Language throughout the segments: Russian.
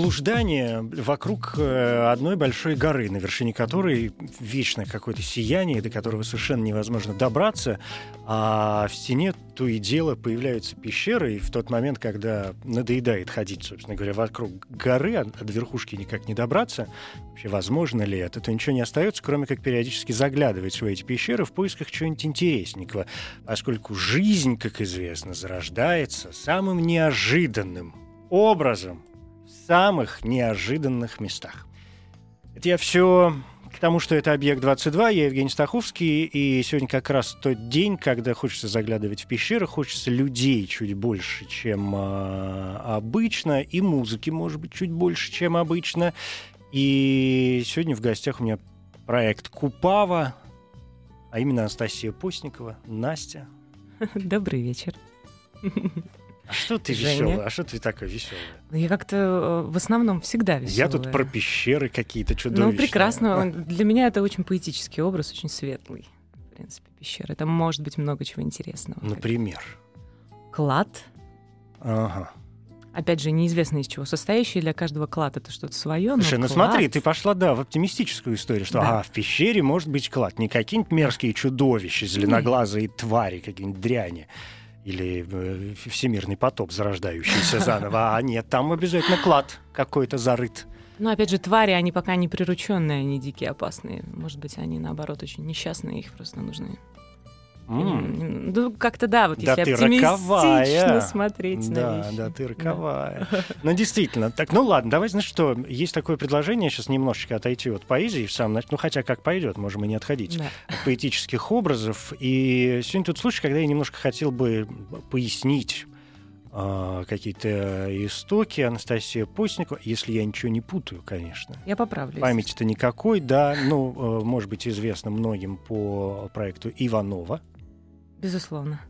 Блуждание вокруг э, одной большой горы, на вершине которой вечное какое-то сияние, до которого совершенно невозможно добраться, а в стене то и дело появляются пещеры, и в тот момент, когда надоедает ходить, собственно говоря, вокруг горы, а до верхушки никак не добраться, вообще возможно ли это, то ничего не остается, кроме как периодически заглядывать в эти пещеры в поисках чего-нибудь интересненького, поскольку жизнь, как известно, зарождается самым неожиданным образом самых неожиданных местах. Это я все к тому, что это «Объект 22», я Евгений Стаховский, и сегодня как раз тот день, когда хочется заглядывать в пещеры, хочется людей чуть больше, чем э, обычно, и музыки, может быть, чуть больше, чем обычно. И сегодня в гостях у меня проект «Купава», а именно Анастасия Постникова. Настя. Добрый вечер. А что ты веселая? А что ты такая веселая? Ну, я как-то э, в основном всегда веселая. Я тут про пещеры какие-то чудовищные. Ну, прекрасно. Для меня это очень поэтический образ, очень светлый. В принципе, пещеры. Там может быть много чего интересного. Например? Клад. Ага. Опять же, неизвестно из чего состоящий. Для каждого клад это что-то свое. Слушай, ну клад... смотри, ты пошла, да, в оптимистическую историю, что да. ага, в пещере может быть клад. Не какие-нибудь мерзкие чудовища, зеленоглазые твари, какие-нибудь дряни или э, всемирный потоп, зарождающийся заново. А нет, там обязательно клад какой-то зарыт. Ну, опять же, твари, они пока не прирученные, они дикие, опасные. Может быть, они, наоборот, очень несчастные, их просто нужны Mm. Ну, как-то да, вот да если ты роковая. смотреть да, на вещи. Да, ты роковая. Да. Ну, действительно. Так, ну ладно, давай, знаешь что, есть такое предложение сейчас немножечко отойти от поэзии в самом ну, хотя как пойдет, можем и не отходить да. от поэтических образов. И сегодня тот случай, когда я немножко хотел бы пояснить э, какие-то истоки Анастасия Постникова, если я ничего не путаю, конечно. Я поправлюсь. Памяти-то никакой, да. Ну, э, может быть, известно многим по проекту Иванова. Безусловно.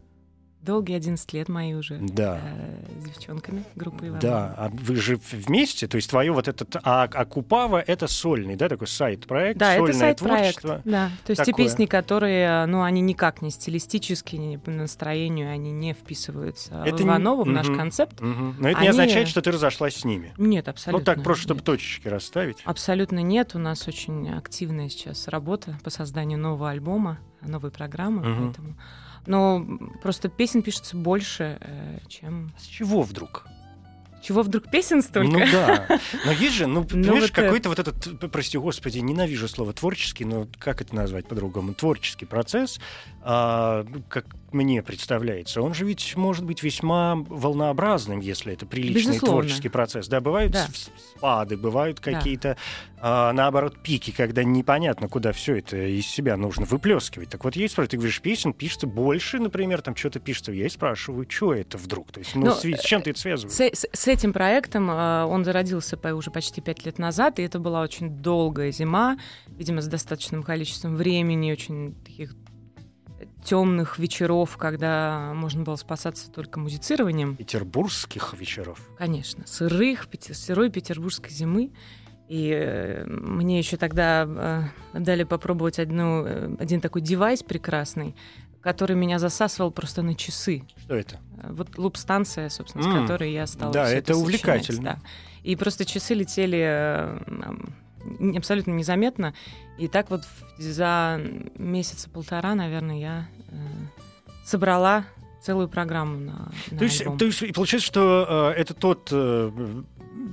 Долгие 11 лет мои уже да. э, с девчонками группы Иванова. Да, а вы же вместе, то есть твое вот этот, а, а Купава это сольный, да, такой сайт-проект, да, сольное это сайт творчество. Да, то есть такое. те песни, которые, ну, они никак не стилистически, ни по настроению, они не вписываются это в Иванова, не... в наш угу, концепт. Угу. Но это они... не означает, что ты разошлась с ними. Нет, абсолютно. Ну так просто, чтобы нет. точечки расставить. Абсолютно нет, у нас очень активная сейчас работа по созданию нового альбома, новой программы, угу. поэтому но просто песен пишется больше, э, чем... С чего вдруг? Чего вдруг песен столько? Ну да. Но есть же, ну, ну понимаешь, вот какой-то вот этот, прости господи, ненавижу слово творческий, но как это назвать по-другому? Творческий процесс, а, как мне представляется, он же ведь может быть весьма волнообразным, если это приличный Безусловно. творческий процесс. Да, бывают да. спады, бывают какие-то, а, наоборот, пики, когда непонятно, куда все это из себя нужно выплескивать. Так вот, есть, ты говоришь, песен пишется больше, например, там что-то пишется. Я спрашиваю, что это вдруг? То есть, ну, Но, с, с чем ты это связываешь? С, с, этим проектом э, он зародился уже почти пять лет назад, и это была очень долгая зима, видимо, с достаточным количеством времени, очень таких темных вечеров, когда можно было спасаться только музицированием. Петербургских вечеров? Конечно, сырых, сырой петербургской зимы. И э, мне еще тогда э, дали попробовать одну, э, один такой девайс прекрасный, который меня засасывал просто на часы. Что это? Вот луп-станция, собственно, mm. с которой я стала. Да, это, это увлекательно. Да. И просто часы летели абсолютно незаметно. И так вот за месяца полтора, наверное, я э, собрала целую программу на, на то, есть, то есть получается, что э, это тот э,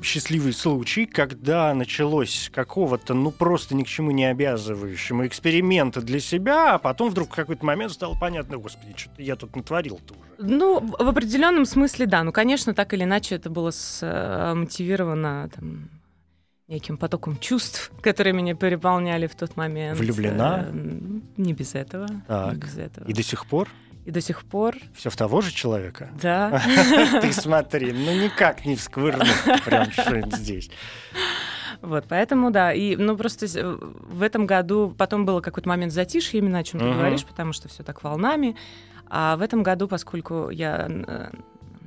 счастливый случай, когда началось какого-то, ну, просто ни к чему не обязывающего эксперимента для себя, а потом вдруг в какой-то момент стало понятно, господи, что-то я тут натворил-то уже. Ну, в определенном смысле, да. Ну, конечно, так или иначе это было мотивировано там, неким потоком чувств, которые меня переполняли в тот момент. Влюблена? Э, не без этого. Так. Не без этого. И до сих пор? И до сих пор. Все в того же человека? Да. Ты смотри, ну никак не всквырнуть прям что здесь. Вот, поэтому, да, и, ну, просто в этом году потом было какой-то момент затишья, именно о чем ты говоришь, потому что все так волнами. А в этом году, поскольку я э,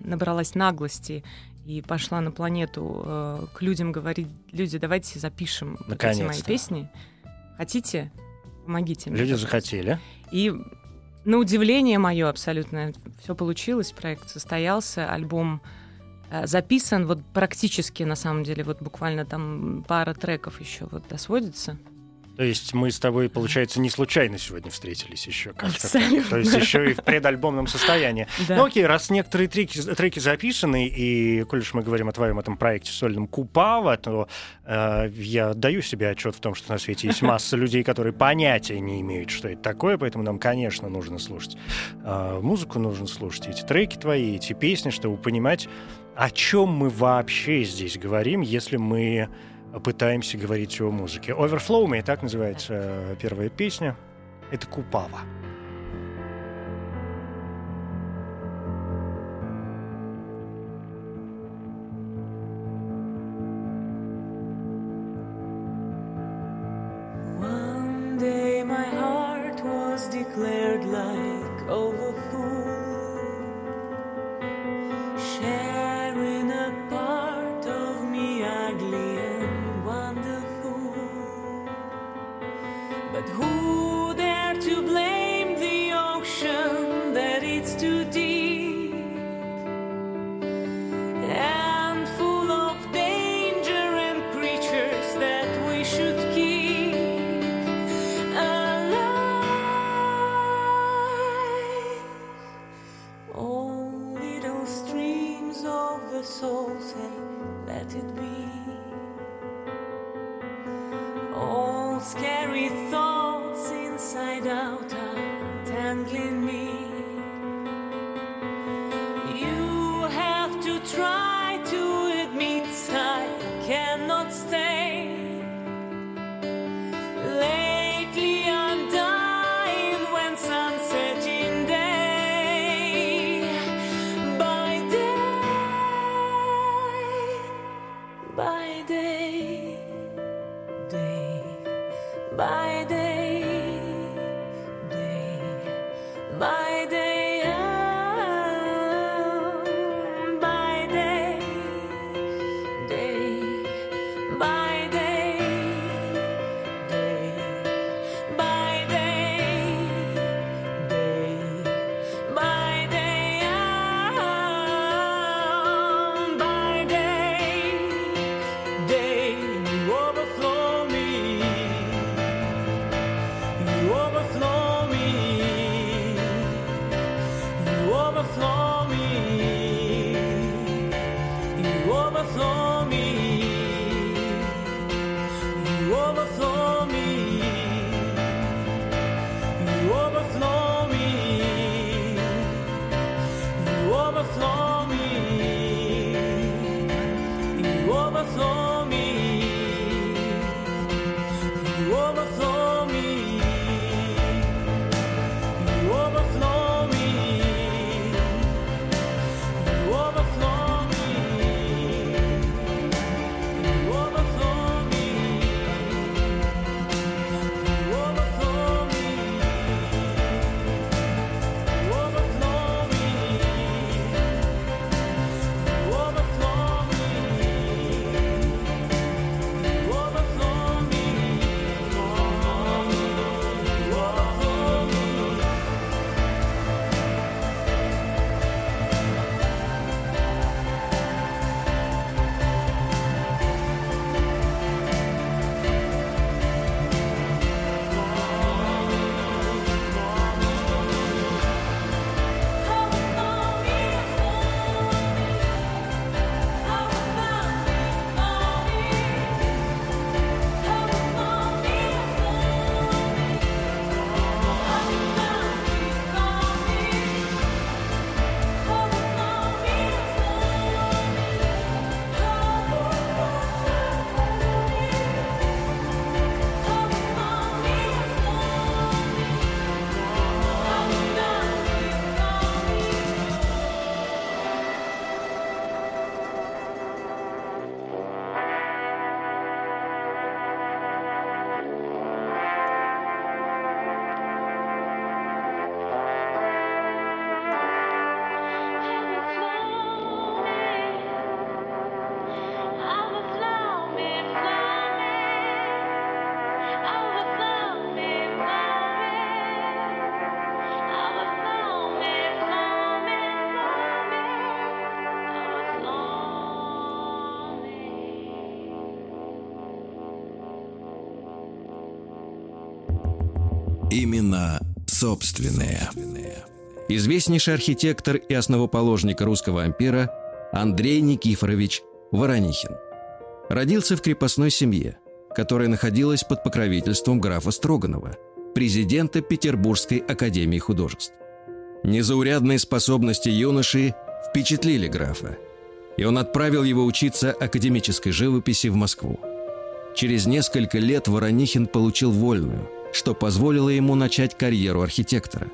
набралась наглости и пошла на планету э, к людям говорить, люди, давайте запишем вот эти мои песни. Хотите? Помогите мне. Люди захотели. И на удивление мое абсолютно все получилось, проект состоялся, альбом э, записан, вот практически на самом деле, вот буквально там пара треков еще вот досводится. То есть мы с тобой, получается, не случайно сегодня встретились еще. Как То есть еще и в предальбомном состоянии. Да. Ну окей, раз некоторые треки, треки записаны, и коль уж мы говорим о твоем этом проекте сольном Купава, то э, я даю себе отчет в том, что на свете есть масса людей, которые понятия не имеют, что это такое, поэтому нам, конечно, нужно слушать э, музыку, нужно слушать эти треки твои, эти песни, чтобы понимать, о чем мы вообще здесь говорим, если мы пытаемся говорить о музыке. Overflow Me, так называется э, первая песня. Это Купава. But who there to blame? Имена собственные. Известнейший архитектор и основоположник русского ампира Андрей Никифорович Воронихин. Родился в крепостной семье, которая находилась под покровительством графа Строганова, президента Петербургской академии художеств. Незаурядные способности юноши впечатлили графа, и он отправил его учиться академической живописи в Москву. Через несколько лет Воронихин получил вольную, что позволило ему начать карьеру архитектора.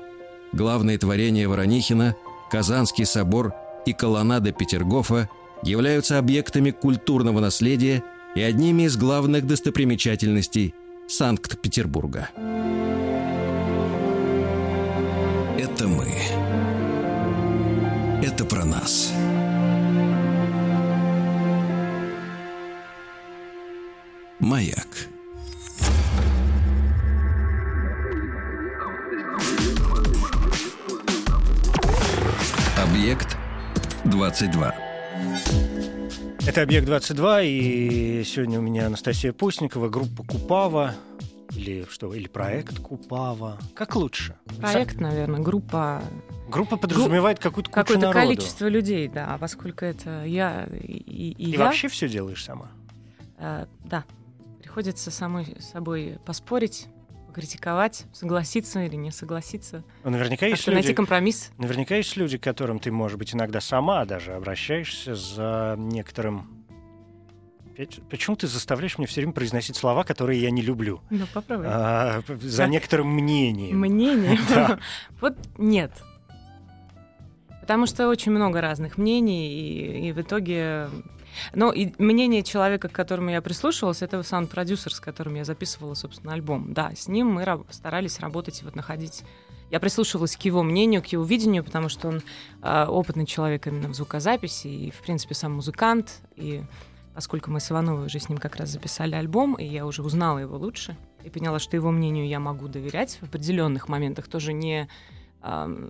Главные творения Воронихина – Казанский собор и колоннада Петергофа – являются объектами культурного наследия и одними из главных достопримечательностей Санкт-Петербурга. Это мы. Это про нас. Маяк. 22. Это «Объект-22», и сегодня у меня Анастасия Постникова, группа «Купава», или что, или проект «Купава». Как лучше? Проект, наверное, группа... Группа подразумевает какую-то кучу Какое-то народу. количество людей, да. А поскольку это я и, и, и Ты я... вообще все делаешь сама? э, да. Приходится самой собой поспорить, покритиковать, согласиться или не согласиться. Ну, Наверняка есть, Как-то найти люди, компромисс. наверняка есть люди, к которым ты, может быть, иногда сама даже обращаешься за некоторым... Почему ты заставляешь меня все время произносить слова, которые я не люблю? Ну, попробуй. А, за Как? некоторым мнением. Мнение? Да. Вот нет. Потому что очень много разных мнений, и, и в итоге... Ну, и мнение человека, к которому я прислушивалась, это саунд-продюсер, с которым я записывала, собственно, альбом. Да, с ним мы раб- старались работать и вот находить... Я прислушивалась к его мнению, к его видению, потому что он а, опытный человек именно в звукозаписи, и, в принципе, сам музыкант. И поскольку мы с Ивановой уже с ним как раз записали альбом, и я уже узнала его лучше, и поняла, что его мнению я могу доверять в определенных моментах, тоже не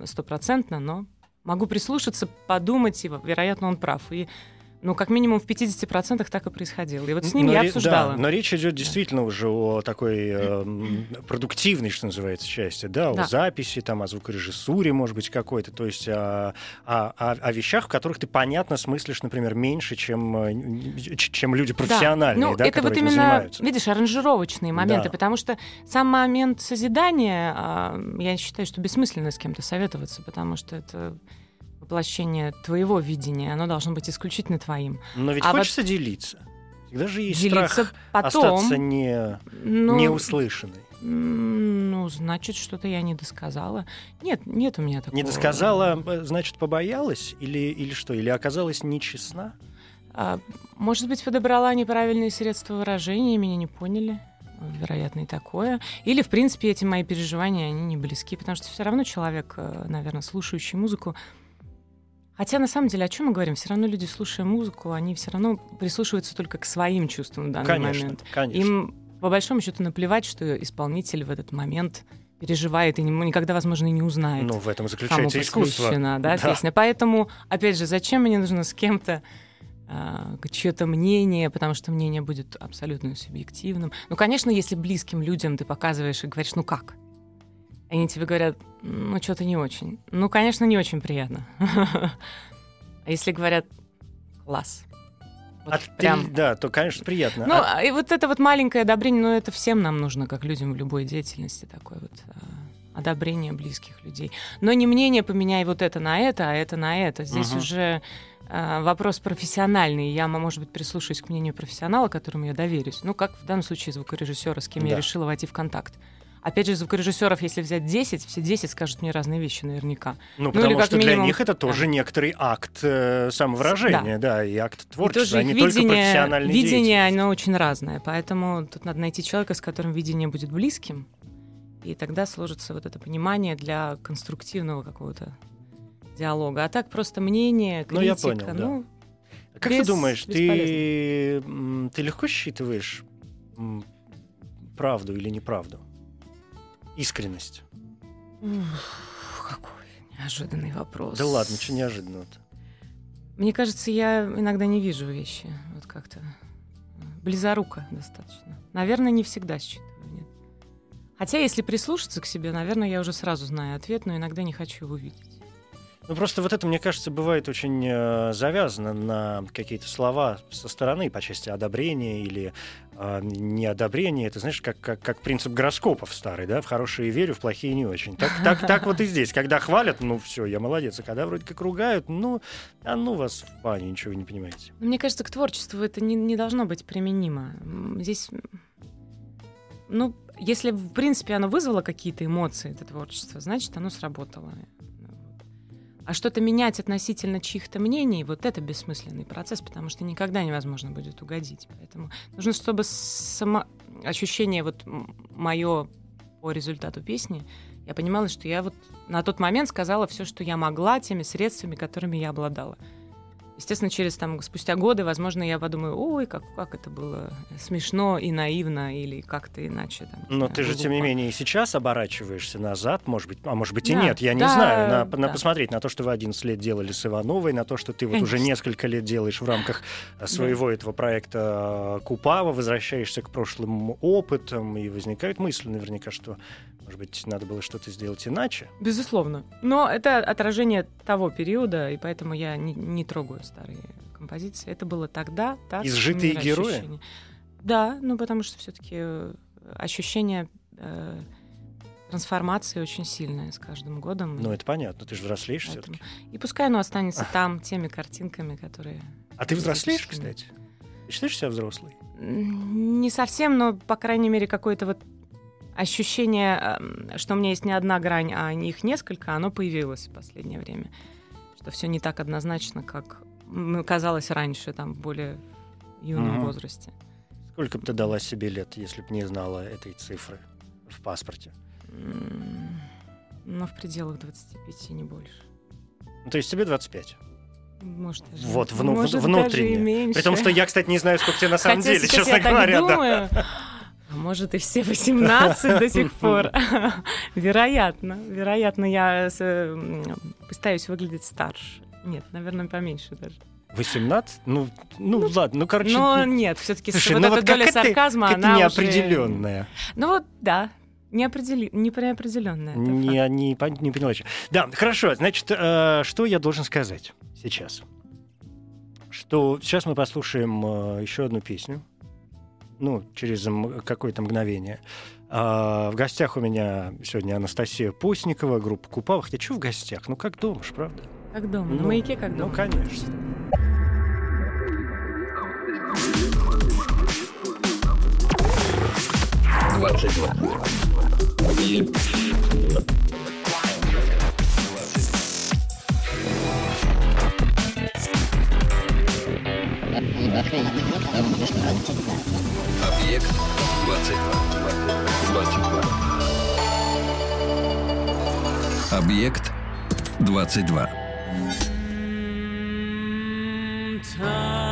стопроцентно, но могу прислушаться, подумать, и, вероятно, он прав. И, ну, как минимум в 50% так и происходило. И вот с ним Но я обсуждала. Да, но речь идет действительно уже о такой эм, продуктивной, что называется, части, да, Да. о записи, там, о звукорежиссуре, может быть, какой-то, то есть о, о- о- о вещах, в которых ты понятно смыслишь, например, меньше, чем, э, чем люди профессиональные, Ну, да, это вот именно, занимаются. видишь, аранжировочные моменты, Да. потому что сам момент созидания, а, я считаю, что бессмысленно с кем-то советоваться, потому что это воплощение твоего видения, оно должно быть исключительно твоим. Но ведь а вот хочется делиться. Всегда же есть Делиться страх потом, остаться не, ну, неуслышанной. м, ну, значит, что-то я не досказала. Нет, нет у меня такого. Не досказала, э, значит, побоялась? Или, или что? Или оказалась нечестна? А, может быть, подобрала неправильные средства выражения, меня не поняли. Вероятно, и такое. Или, в принципе, эти мои переживания, они не близки, потому что все равно человек, э, наверное, слушающий музыку, Хотя, на самом деле, о чем мы говорим? Все равно люди, слушая музыку, они все равно прислушиваются только к своим чувствам в данный Конечно, момент. конечно. Им, по большому счету, наплевать, что исполнитель в этот момент переживает и не- никогда, возможно, и не узнает. Ну, в этом заключается искусство. да, Да. песня. Поэтому, опять же, зачем мне нужно с кем-то а, чье-то мнение, потому что мнение будет абсолютно субъективным. Ну, конечно, если близким людям ты показываешь и говоришь, ну как? Они тебе говорят, ну, что-то не очень. Ну, конечно, не очень приятно. А если говорят, класс. Вот А ты- прям да, то, конечно, приятно. ну, А- и вот это вот маленькое одобрение, ну, это всем нам нужно, как людям в любой деятельности, такое вот а, одобрение близких людей. Но не мнение поменяй вот это на это, а это на это. Здесь Мгм. уже а, вопрос профессиональный. Я, может быть, прислушаюсь к мнению профессионала, которому я доверюсь. Ну, как в данном случае звукорежиссера, с кем я Да. решила войти в контакт. Опять же, звукорежиссеров, если взять 10, все 10 скажут мне разные вещи наверняка. ну, ну, потому что для минимум- них это тоже некоторый акт э, самовыражения, да. и акт И творчества, тоже а не только видение, профессиональной видение, оно очень разное. Поэтому тут надо найти человека, с которым видение будет близким. И тогда сложится вот это понимание для конструктивного какого-то диалога. А так просто мнение, Ну, критика. я понял, да. ну, А Как без- ты думаешь, ты, ты легко считываешь правду или неправду? Искренность. ух, какой неожиданный вопрос. Да ладно, что неожиданного-то. Мне кажется, я иногда не вижу вещи. Вот как-то близоруко достаточно. Наверное, не всегда считываю, нет. Хотя, если прислушаться к себе, наверное, я уже сразу знаю ответ, но иногда не хочу его видеть. Ну, просто вот это, мне кажется, бывает очень э, завязано на какие-то слова со стороны по части одобрения или э, неодобрения. Это, знаешь, как, как, как принцип гороскопов старый, да? В хорошие верю, в плохие не очень. Так, так, так вот и здесь. Когда хвалят, ну, все, я молодец. А когда вроде как ругают, ну, а ну вас в баню, ничего вы не понимаете. Мне кажется, к творчеству это не, не должно быть применимо. Здесь, ну, если, в принципе, оно вызвало какие-то эмоции, это творчество, значит, оно сработало. А что-то менять относительно чьих-то мнений, вот это бессмысленный процесс, потому что никогда невозможно будет угодить. Поэтому нужно, чтобы само ощущение вот мое по результату песни, я понимала, что я вот на тот момент сказала все, что я могла теми средствами, которыми я обладала. Естественно, через там спустя годы, возможно, я подумаю, ой, как, как это было смешно и наивно, или как-то иначе. Там, Но знаю, ты же, тем не глупо. менее, и сейчас оборачиваешься назад, может быть, а может быть и Да, нет, я не да, знаю, на, на да. посмотреть на то, что вы 11 лет делали с Ивановой, на то, что ты вот уже Конечно. несколько лет делаешь в рамках э, своего этого проекта э, Купава, возвращаешься к прошлым опытам, и возникает мысль наверняка, что, может быть, надо было что-то сделать иначе. Безусловно. Но это отражение того периода, и поэтому я не, не трогаю старые композиции. Это было тогда, так. Изжитые герои? ощущений. Да, ну потому что все-таки ощущение э, трансформации очень сильное с каждым годом. Ну, это понятно, ты же взрослеешь все-таки. И пускай оно останется там, теми картинками, которые... А ты взрослеешь, кстати? Ты считаешь себя взрослой? Не совсем, но, по крайней мере, какое-то вот ощущение, эм, что у меня есть не одна грань, а их несколько, оно появилось в последнее время. Что все не так однозначно, как казалось раньше, там, в более юном Мгм. возрасте. Сколько бы ты дала себе лет, если бы не знала этой цифры в паспорте? Но в пределах 25, не больше. Ну, то есть тебе 25. Может, даже, Вот, вну- может, даже внутренне. и меньше. При том, что я, кстати, не знаю, сколько тебе на самом Хотя деле, честно я так говоря. да. думаю. А может, и все 18 до сих пор. Вероятно. Вероятно, я м, пытаюсь выглядеть старше. Нет, наверное, поменьше даже. 18? Ну, ну, ладно, ну, короче... Но ну, нет, все-таки вот ну эта вот доля сарказма, какая-то она уже- неопределенная. Ну вот, да. Неопредели... Неопределенная. это Не, не, не поняла еще. Да, хорошо. Значит, э, что я должен сказать сейчас? Что сейчас мы послушаем э, еще одну песню. Ну, через какое-то мгновение. А, в гостях у меня сегодня Анастасия Постникова, группа Купава. Хотя что в гостях? Ну, как дома ж, правда? Как дома. На Ну, маяке как Ну, дома. конечно. Объект 22. 22. Объект 22. time.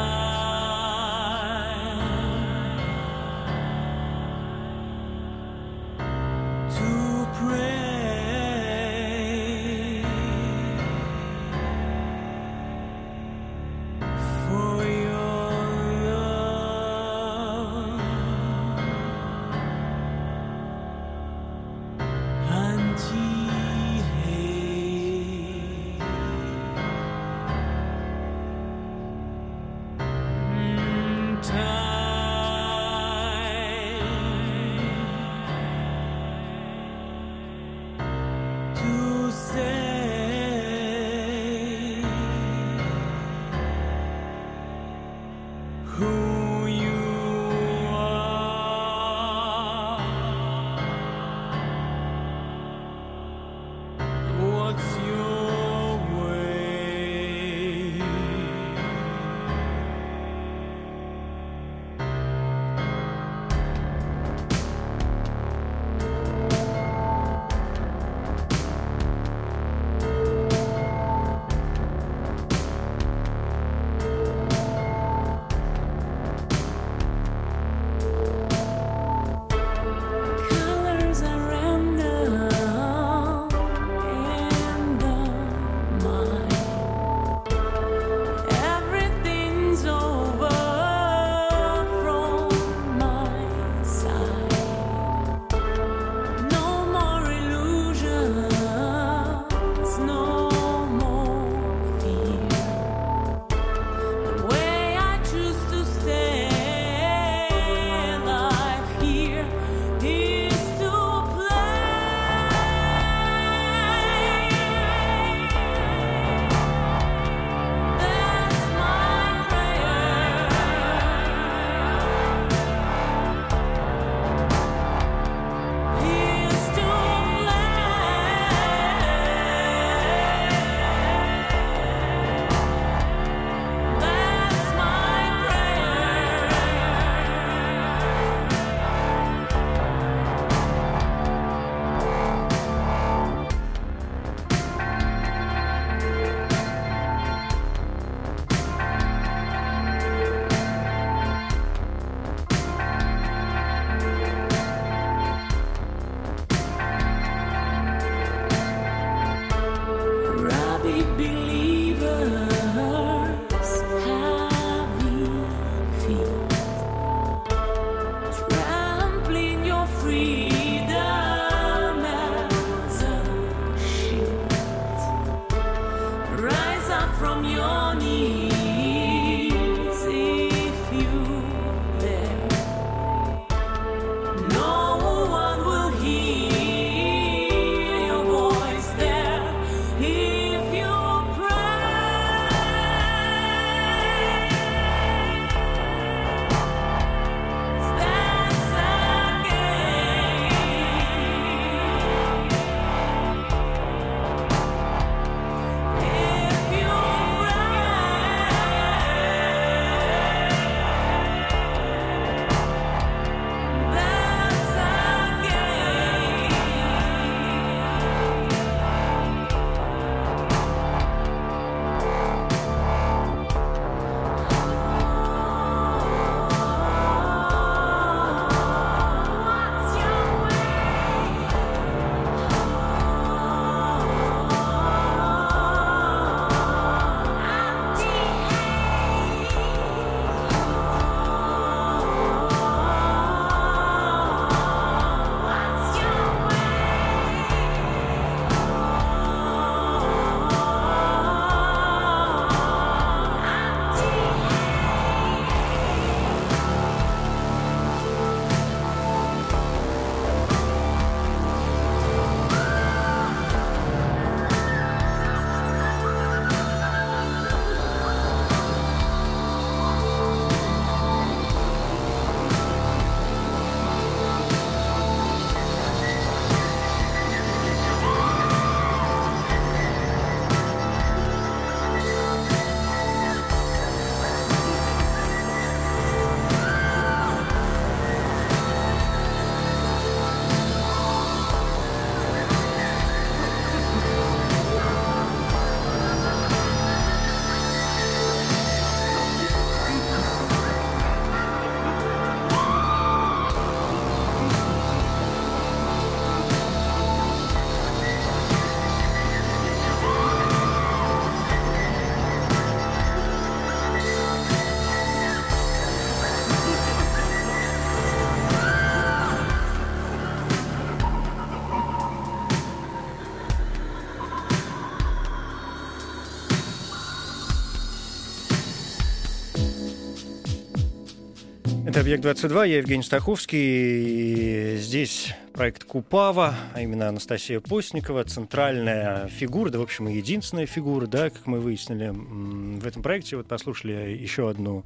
«Объект-22», я Евгений Стаховский. И здесь проект Купава, а именно Анастасия Постникова, центральная фигура, да, в общем, и единственная фигура, да, как мы выяснили в этом проекте. Вот послушали еще одну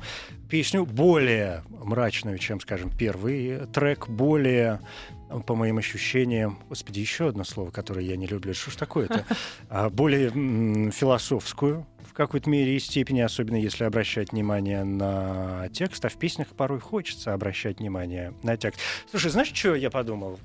песню, более мрачную, чем, скажем, первый трек, более по моим ощущениям, господи, еще одно слово, которое я не люблю, что ж такое-то, А, более философскую какой-то мере и степени, особенно если обращать внимание на текст, а в песнях порой хочется обращать внимание на текст. Слушай, знаешь, что я подумал?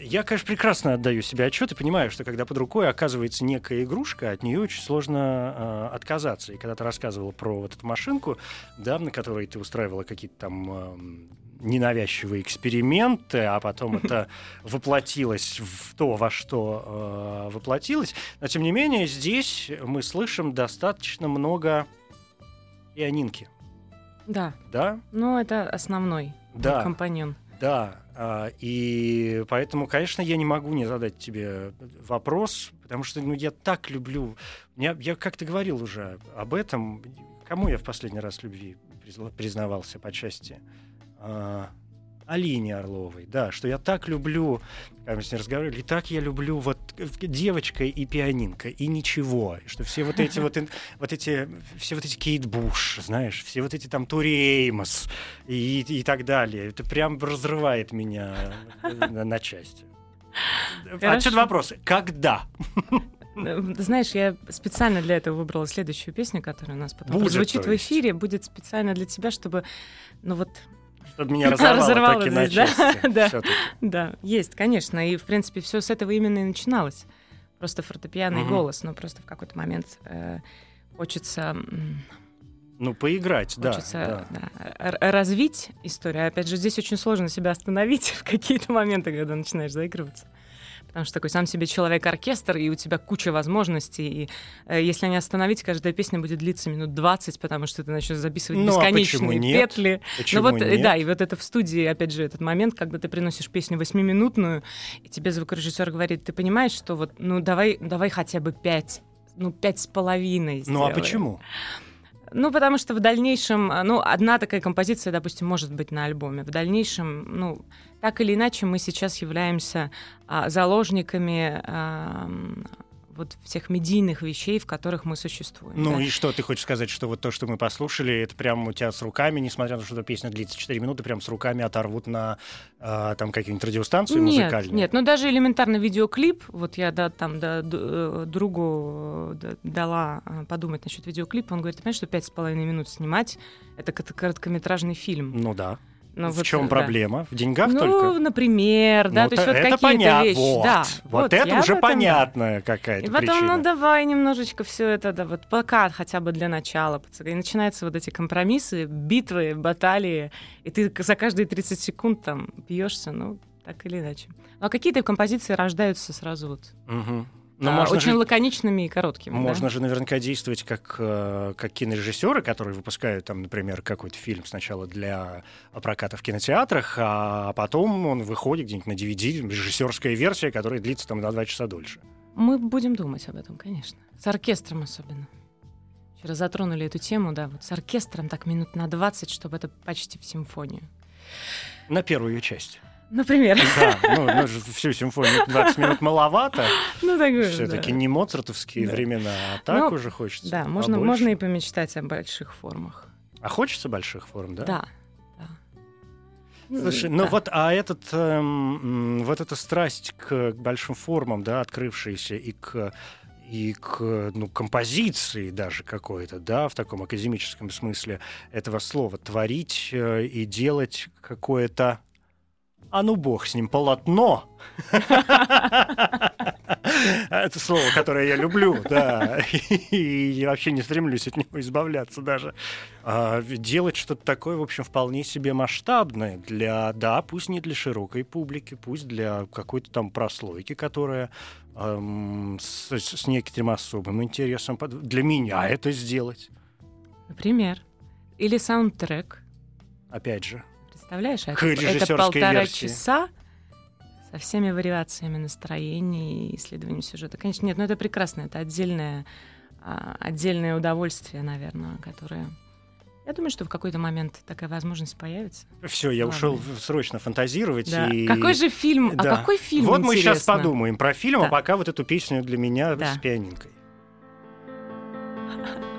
Я, конечно, прекрасно отдаю себе отчет и понимаю, что когда под рукой оказывается некая игрушка, от нее очень сложно э, отказаться. И когда ты рассказывал про вот эту машинку, да, на которой ты устраивала какие-то там ненавязчивые эксперименты, а потом это воплотилось в то, во что э, воплотилось. Но, тем не менее, здесь мы слышим достаточно много пианинки. Да, Да? ну это основной Да. компаньон. Да, а, и поэтому, конечно, я не могу не задать тебе вопрос, потому что ну, я так люблю. Я, я как-то говорил уже об этом. Кому я в последний раз любви призна- признавался по части? А, Алине Орловой, да, что я так люблю, когда мы с ней разговаривали, и так я люблю вот э, девочка и пианинка, и ничего, и что все вот эти вот, вот эти, все вот эти Кейт Буш, знаешь, все вот эти там Тури Эймос и, и так далее, это прям разрывает меня э, на, на части. Хорошо. Отсюда вопрос, когда? Э, знаешь, я специально для этого выбрала следующую песню, которая у нас потом Будет, прозвучит то в эфире, будет специально для тебя, чтобы, ну вот, Чтобы меня разорвало, Разорвало таки на здесь, да? части. Да. да, есть, конечно, и в принципе все с этого именно и начиналось, просто фортепиано и Мгм. голос, но просто в какой-то момент э, хочется Ну, поиграть, да. Хочется да. да, р- развить историю. Опять же, здесь очень сложно себя остановить в какие-то моменты, когда начинаешь заигрываться. Потому что такой сам себе человек-оркестр, и у тебя куча возможностей. И э, если не остановить, каждая песня будет длиться минут 20, потому что ты начнешь записывать Ну, а бесконечные почему нет? петли. Почему ну вот, э, нет? да, и вот это в студии, опять же, этот момент, когда ты приносишь песню восьмиминутную, и тебе звукорежиссер говорит, ты понимаешь, что вот, ну давай, давай хотя бы пять, ну пять с половиной Ну, а сделаем». почему? Ну, потому что в дальнейшем, а, ну, одна такая композиция, допустим, может быть на альбоме. В дальнейшем, ну, так или иначе, мы сейчас являемся а, заложниками а, вот всех медийных вещей, в которых мы существуем. Ну да. и что ты хочешь сказать, что вот то, что мы послушали, это прям у тебя с руками, несмотря на то, что песня длится 4 минуты, прям с руками оторвут на а, там какие-нибудь радиостанции Нет, музыкальные? нет, ну даже элементарно видеоклип, вот я да, там да, э, другу э, дала э, подумать насчет видеоклипа, он говорит, ты понимаешь, что пять с половиной минут снимать, это короткометражный фильм. Ну да. Ну, в вот, чем да. проблема? В деньгах ну, только? например, да, Ну, то есть то- вот это какие-то понятно. вещи. Вот, да, вот это я уже этом, да. понятная какая-то И потом, причина. ну давай немножечко все это, да, вот пока хотя бы для начала. И начинаются вот эти компромиссы, битвы, баталии, и ты за каждые 30 секунд там бьешься, ну, так или иначе. Ну, а какие-то композиции рождаются сразу вот Мгм. Но а, можно очень же, лаконичными и короткими. да. можно же наверняка действовать как, э, как кинорежиссеры, которые выпускают там, например, какой-то фильм сначала для проката в кинотеатрах, а потом он выходит где-нибудь на DVD, режиссерская версия, которая длится там на два часа дольше. Мы будем думать об этом, конечно. С оркестром особенно. Вчера затронули эту тему, да, вот с оркестром так минут на 20, чтобы это почти в симфонию. На первую часть. Например. Да, ну, ну, же всю симфонию 20 минут маловато. Ну, такое, Все-таки да. не моцартовские Да. времена, а так Ну, уже хочется. Да, можно, побольше. можно и помечтать о больших формах. А хочется больших форм, да? Да. да. Ну, Слушай, ну да. вот, а этот, эм, вот эта страсть к большим формам, да, открывшаяся и к и к ну, композиции даже какой-то, да, в таком академическом смысле этого слова, творить э, и делать какое-то, а ну бог с ним, полотно. Это слово, которое я люблю, да, и вообще не стремлюсь от него избавляться даже. А, делать что-то такое, в общем, вполне себе масштабное для, да, пусть не для широкой публики, пусть для какой-то там прослойки, которая с, с некоторым особым интересом. Для меня это сделать, Например. Или саундтрек. опять же. Представляешь, К это, это полтора версии. часа со всеми вариациями настроений и исследованием сюжета. Конечно, нет, но это прекрасно, это отдельное, а, отдельное удовольствие, наверное, которое... Я думаю, что в какой-то момент такая возможность появится. Все, я Ладно. ушел срочно фантазировать. Да. и... Какой же фильм? Да. А какой фильм? Вот мы сейчас интересно? подумаем про фильм, а Да. пока вот эту песню для меня Да. с пианинкой.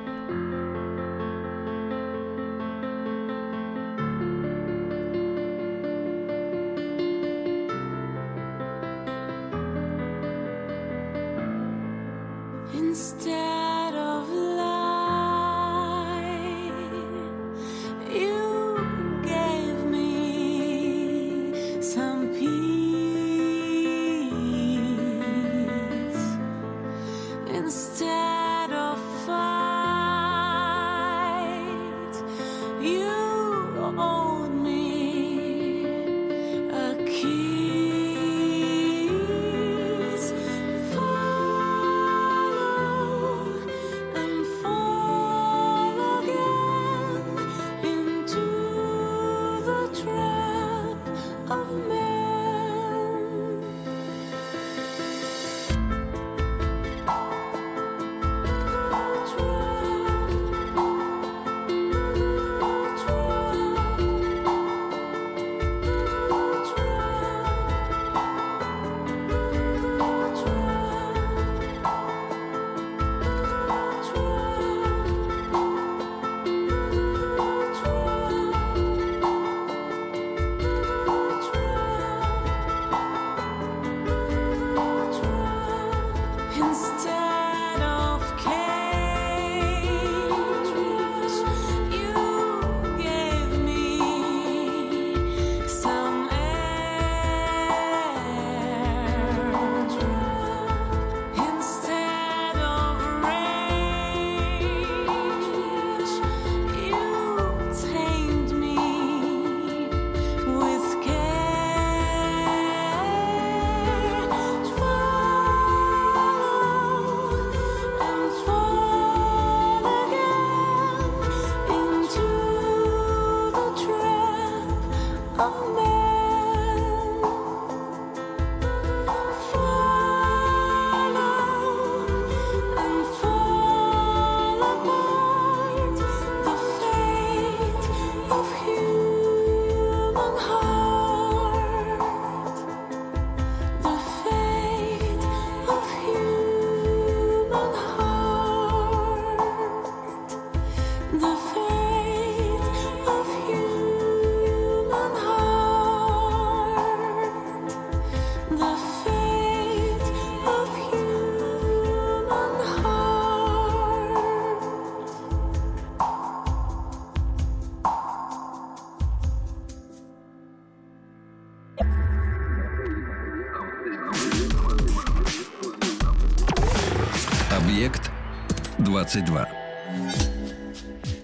22.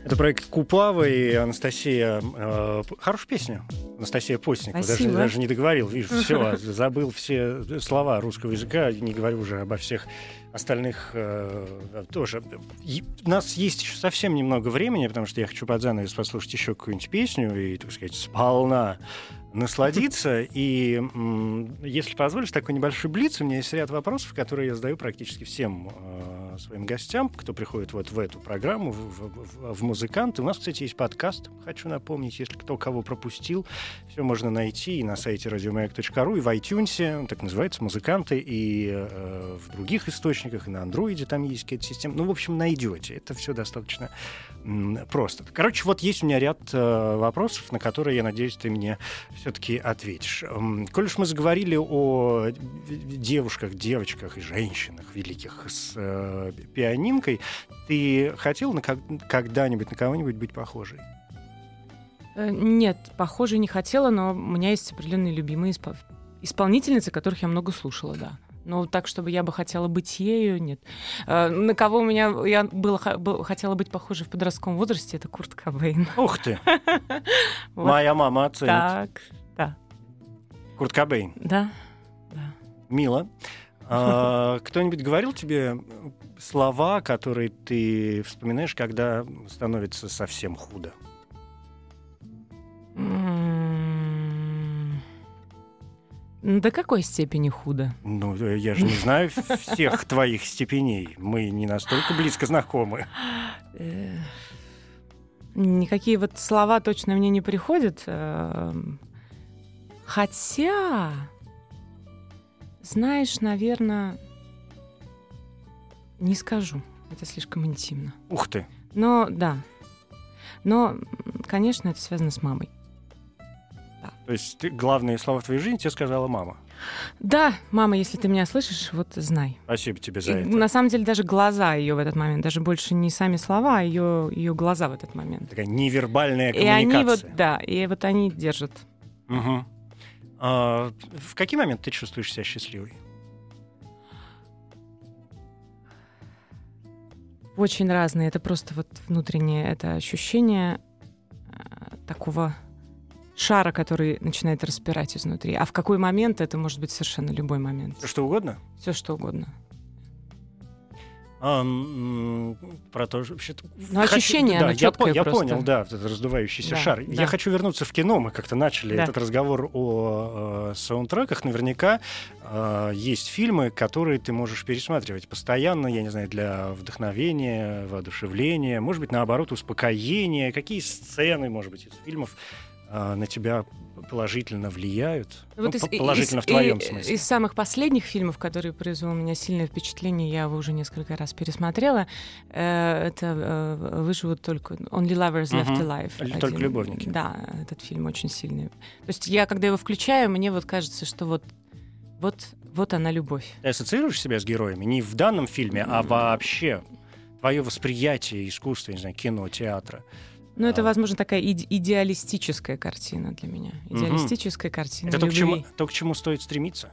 Это проект Куплава и Анастасия... э, п- хорошая песня. Анастасия Постникова. Даже, даже не договорил. Вижу, все, забыл все слова русского языка. Не говорю уже обо всех остальных э, тоже. И у нас есть еще совсем немного времени, потому что я хочу под занавес послушать еще какую-нибудь песню и, так сказать, сполна насладиться. И, если позволишь, такой небольшой блиц. У меня есть ряд вопросов, которые я задаю практически всем э, своим гостям, кто приходит вот в эту программу, в, в- в- музыканты. У нас, кстати, есть подкаст, хочу напомнить, если кто кого пропустил, все можно найти и на сайте радиомаяк.ру, и в iTunes, так называется, «Музыканты», и э, в других источниках, и на андроиде там есть какая-то система. Ну, в общем, найдете. Это все достаточно м, просто. Короче, вот есть у меня ряд э, вопросов, на которые, я надеюсь, ты мне все-таки ответишь. М, Коль уж мы заговорили о девушках, девочках и женщинах великих с э, пианинкой, ты хотел на как- когда-нибудь на кого-нибудь быть похожей? Э, Нет, похоже, не хотела, но у меня есть определенные любимые испо- исполнительницы, которых я много слушала, да. Но так, чтобы я бы хотела быть ею, нет. Э, На кого у меня я было, хотела быть похожей в подростковом возрасте, это Курт Кобейн. Ух ты! Моя мама оценит. Так, да, Курт Кобейн. да, да. Мило. А, кто-нибудь говорил тебе слова, которые ты вспоминаешь, когда становится совсем худо? До какой степени худо? Ну, э, я же не знаю всех твоих степеней. Мы не настолько близко знакомы. Никакие вот слова точно мне не приходят. эм, Хотя, знаешь, наверное, не скажу. Это слишком интимно. Ух ты. Но да. Но, конечно, это связано с мамой. То есть ты, главные слова в твоей жизни тебе сказала мама. Да, мама, если ты меня слышишь, вот знай. Спасибо тебе за И это. на самом деле даже глаза ее в этот момент, даже больше не сами слова, а ее, ее глаза в этот момент. Такая невербальная И они коммуникация. вот, да, и вот они держат. Мгм. А, в какие моменты ты чувствуешь себя счастливой? Очень разные. Это просто вот внутреннее это ощущение э, такого шара, который начинает распирать изнутри. А в какой момент это может быть совершенно любой момент. Что угодно? Все что угодно. А, про то же. Ну, ощущение, да, я, по- я просто. понял, да, этот раздувающийся Да, шар. да. Я хочу вернуться в кино. Мы как-то начали Да. этот разговор о э, саундтреках. Наверняка э, есть фильмы, которые ты можешь пересматривать постоянно, я не знаю, для вдохновения, воодушевления, может быть, наоборот, успокоения. Какие сцены, может быть, из фильмов э, на тебя положительно влияют? Ну, вот Ну, из- по- положительно из- в твоем и- смысле. Из самых последних фильмов, которые произвели у меня сильное впечатление, я его уже несколько раз пересмотрела, э, это э, «Выживут только...» «Only Lovers Left Мгм. Alive». Л- «Только один. любовники». Да, этот фильм очень сильный. То есть я, когда его включаю, мне вот кажется, что вот, вот, вот она любовь. Ты ассоциируешь себя с героями не в данном фильме, а вообще твое восприятие искусства, не знаю, кино, театра. Ну, это, А. возможно, такая иде- идеалистическая картина для меня. Идеалистическая картина Это то к, любви. чему, то, к чему стоит стремиться.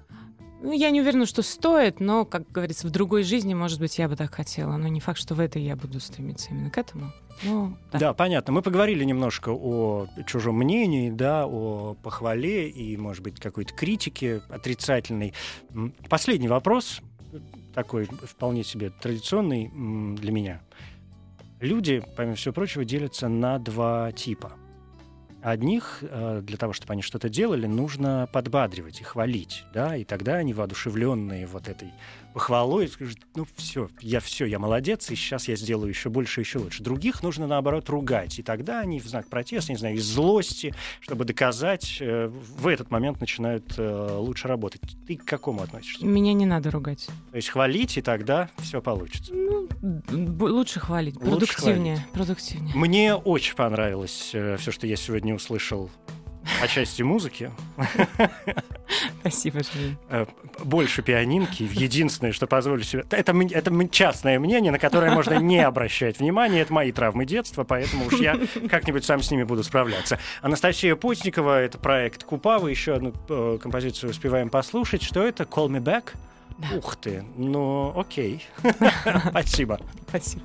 Ну, я не уверена, что стоит, но, как говорится, в другой жизни, может быть, я бы так хотела. Но не факт, что в этой я буду стремиться именно к этому. Ну, Да. да. понятно. Мы поговорили немножко о чужом мнении, да, о похвале и, может быть, какой-то критике отрицательной. Последний вопрос, такой вполне себе традиционный для меня. Люди, помимо всего прочего, делятся на два типа. Одних э, для того, чтобы они что-то делали, нужно подбадривать и хвалить, да, и тогда они воодушевленные вот этой похвалой скажут, ну все, я все, я молодец, и сейчас я сделаю еще больше, еще лучше. Других нужно наоборот ругать, и тогда они в знак протеста, не знаю, из злости, чтобы доказать, э, в этот момент начинают э, лучше работать. Ты к какому относишься? Меня не надо ругать. То есть хвалить, и тогда все получится. Ну, лучше хвалить. Лучше Продуктивнее. Продуктивнее. Мне очень понравилось все, что я сегодня услышал о части музыки. Спасибо, Жень. Э, больше пианинки. Единственное, что позволю себе... Это, это частное мнение, на которое можно не обращать внимания. Это мои травмы детства, поэтому уж я как-нибудь сам с ними буду справляться. Анастасия Постникова, это проект Купава. Еще одну э, композицию успеваем послушать. Что это? Call Me Back? Да. Ух ты, ну окей. Спасибо. Спасибо.